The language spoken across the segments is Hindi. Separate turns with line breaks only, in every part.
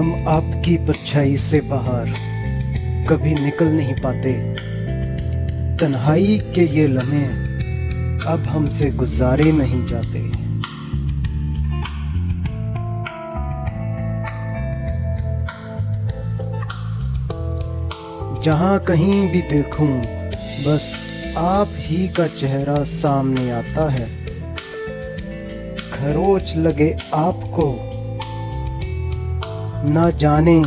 हम आपकी परछाई से बाहर कभी निकल नहीं पाते। तन्हाई के ये लम्हे अब हमसे गुजारे नहीं जाते। जहाँ कहीं भी देखूँ, बस आप ही का चेहरा सामने आता है। खरोच लगे आपको। ना जाने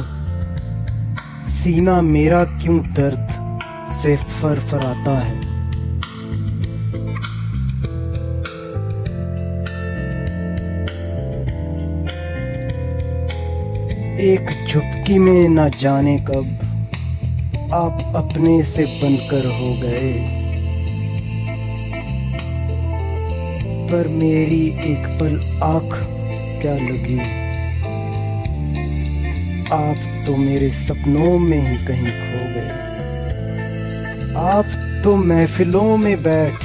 सीना मेरा क्यों दर्द से फरफराता है। एक झुपकी में ना जाने कब आप अपने से बनकर हो गए। पर मेरी एक पल आँख क्या लगी? आप तो मेरे सपनों में ही कहीं खो गए। आप तो महफिलों में बैठ,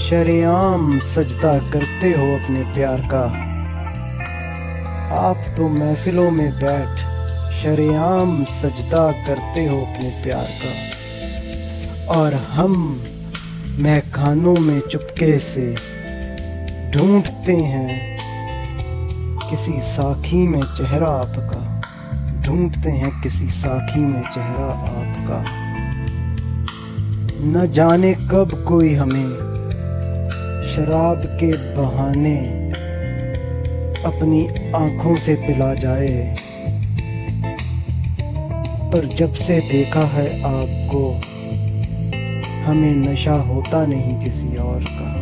शरेआम सजदा करते हो अपने प्यार का। आप तो महफिलों में बैठ, शरेआम सजदा करते हो अपने प्यार का। और हम महखानों में चुपके से ढूंढते हैं, किसी साखी में चेहरा आपका। ढूंढते हैं किसी साखी में चेहरा आपका। न जाने कब कोई हमें शराब के बहाने अपनी आँखों से पिला जाए। पर जब से देखा है आपको, हमें नशा होता नहीं किसी और का।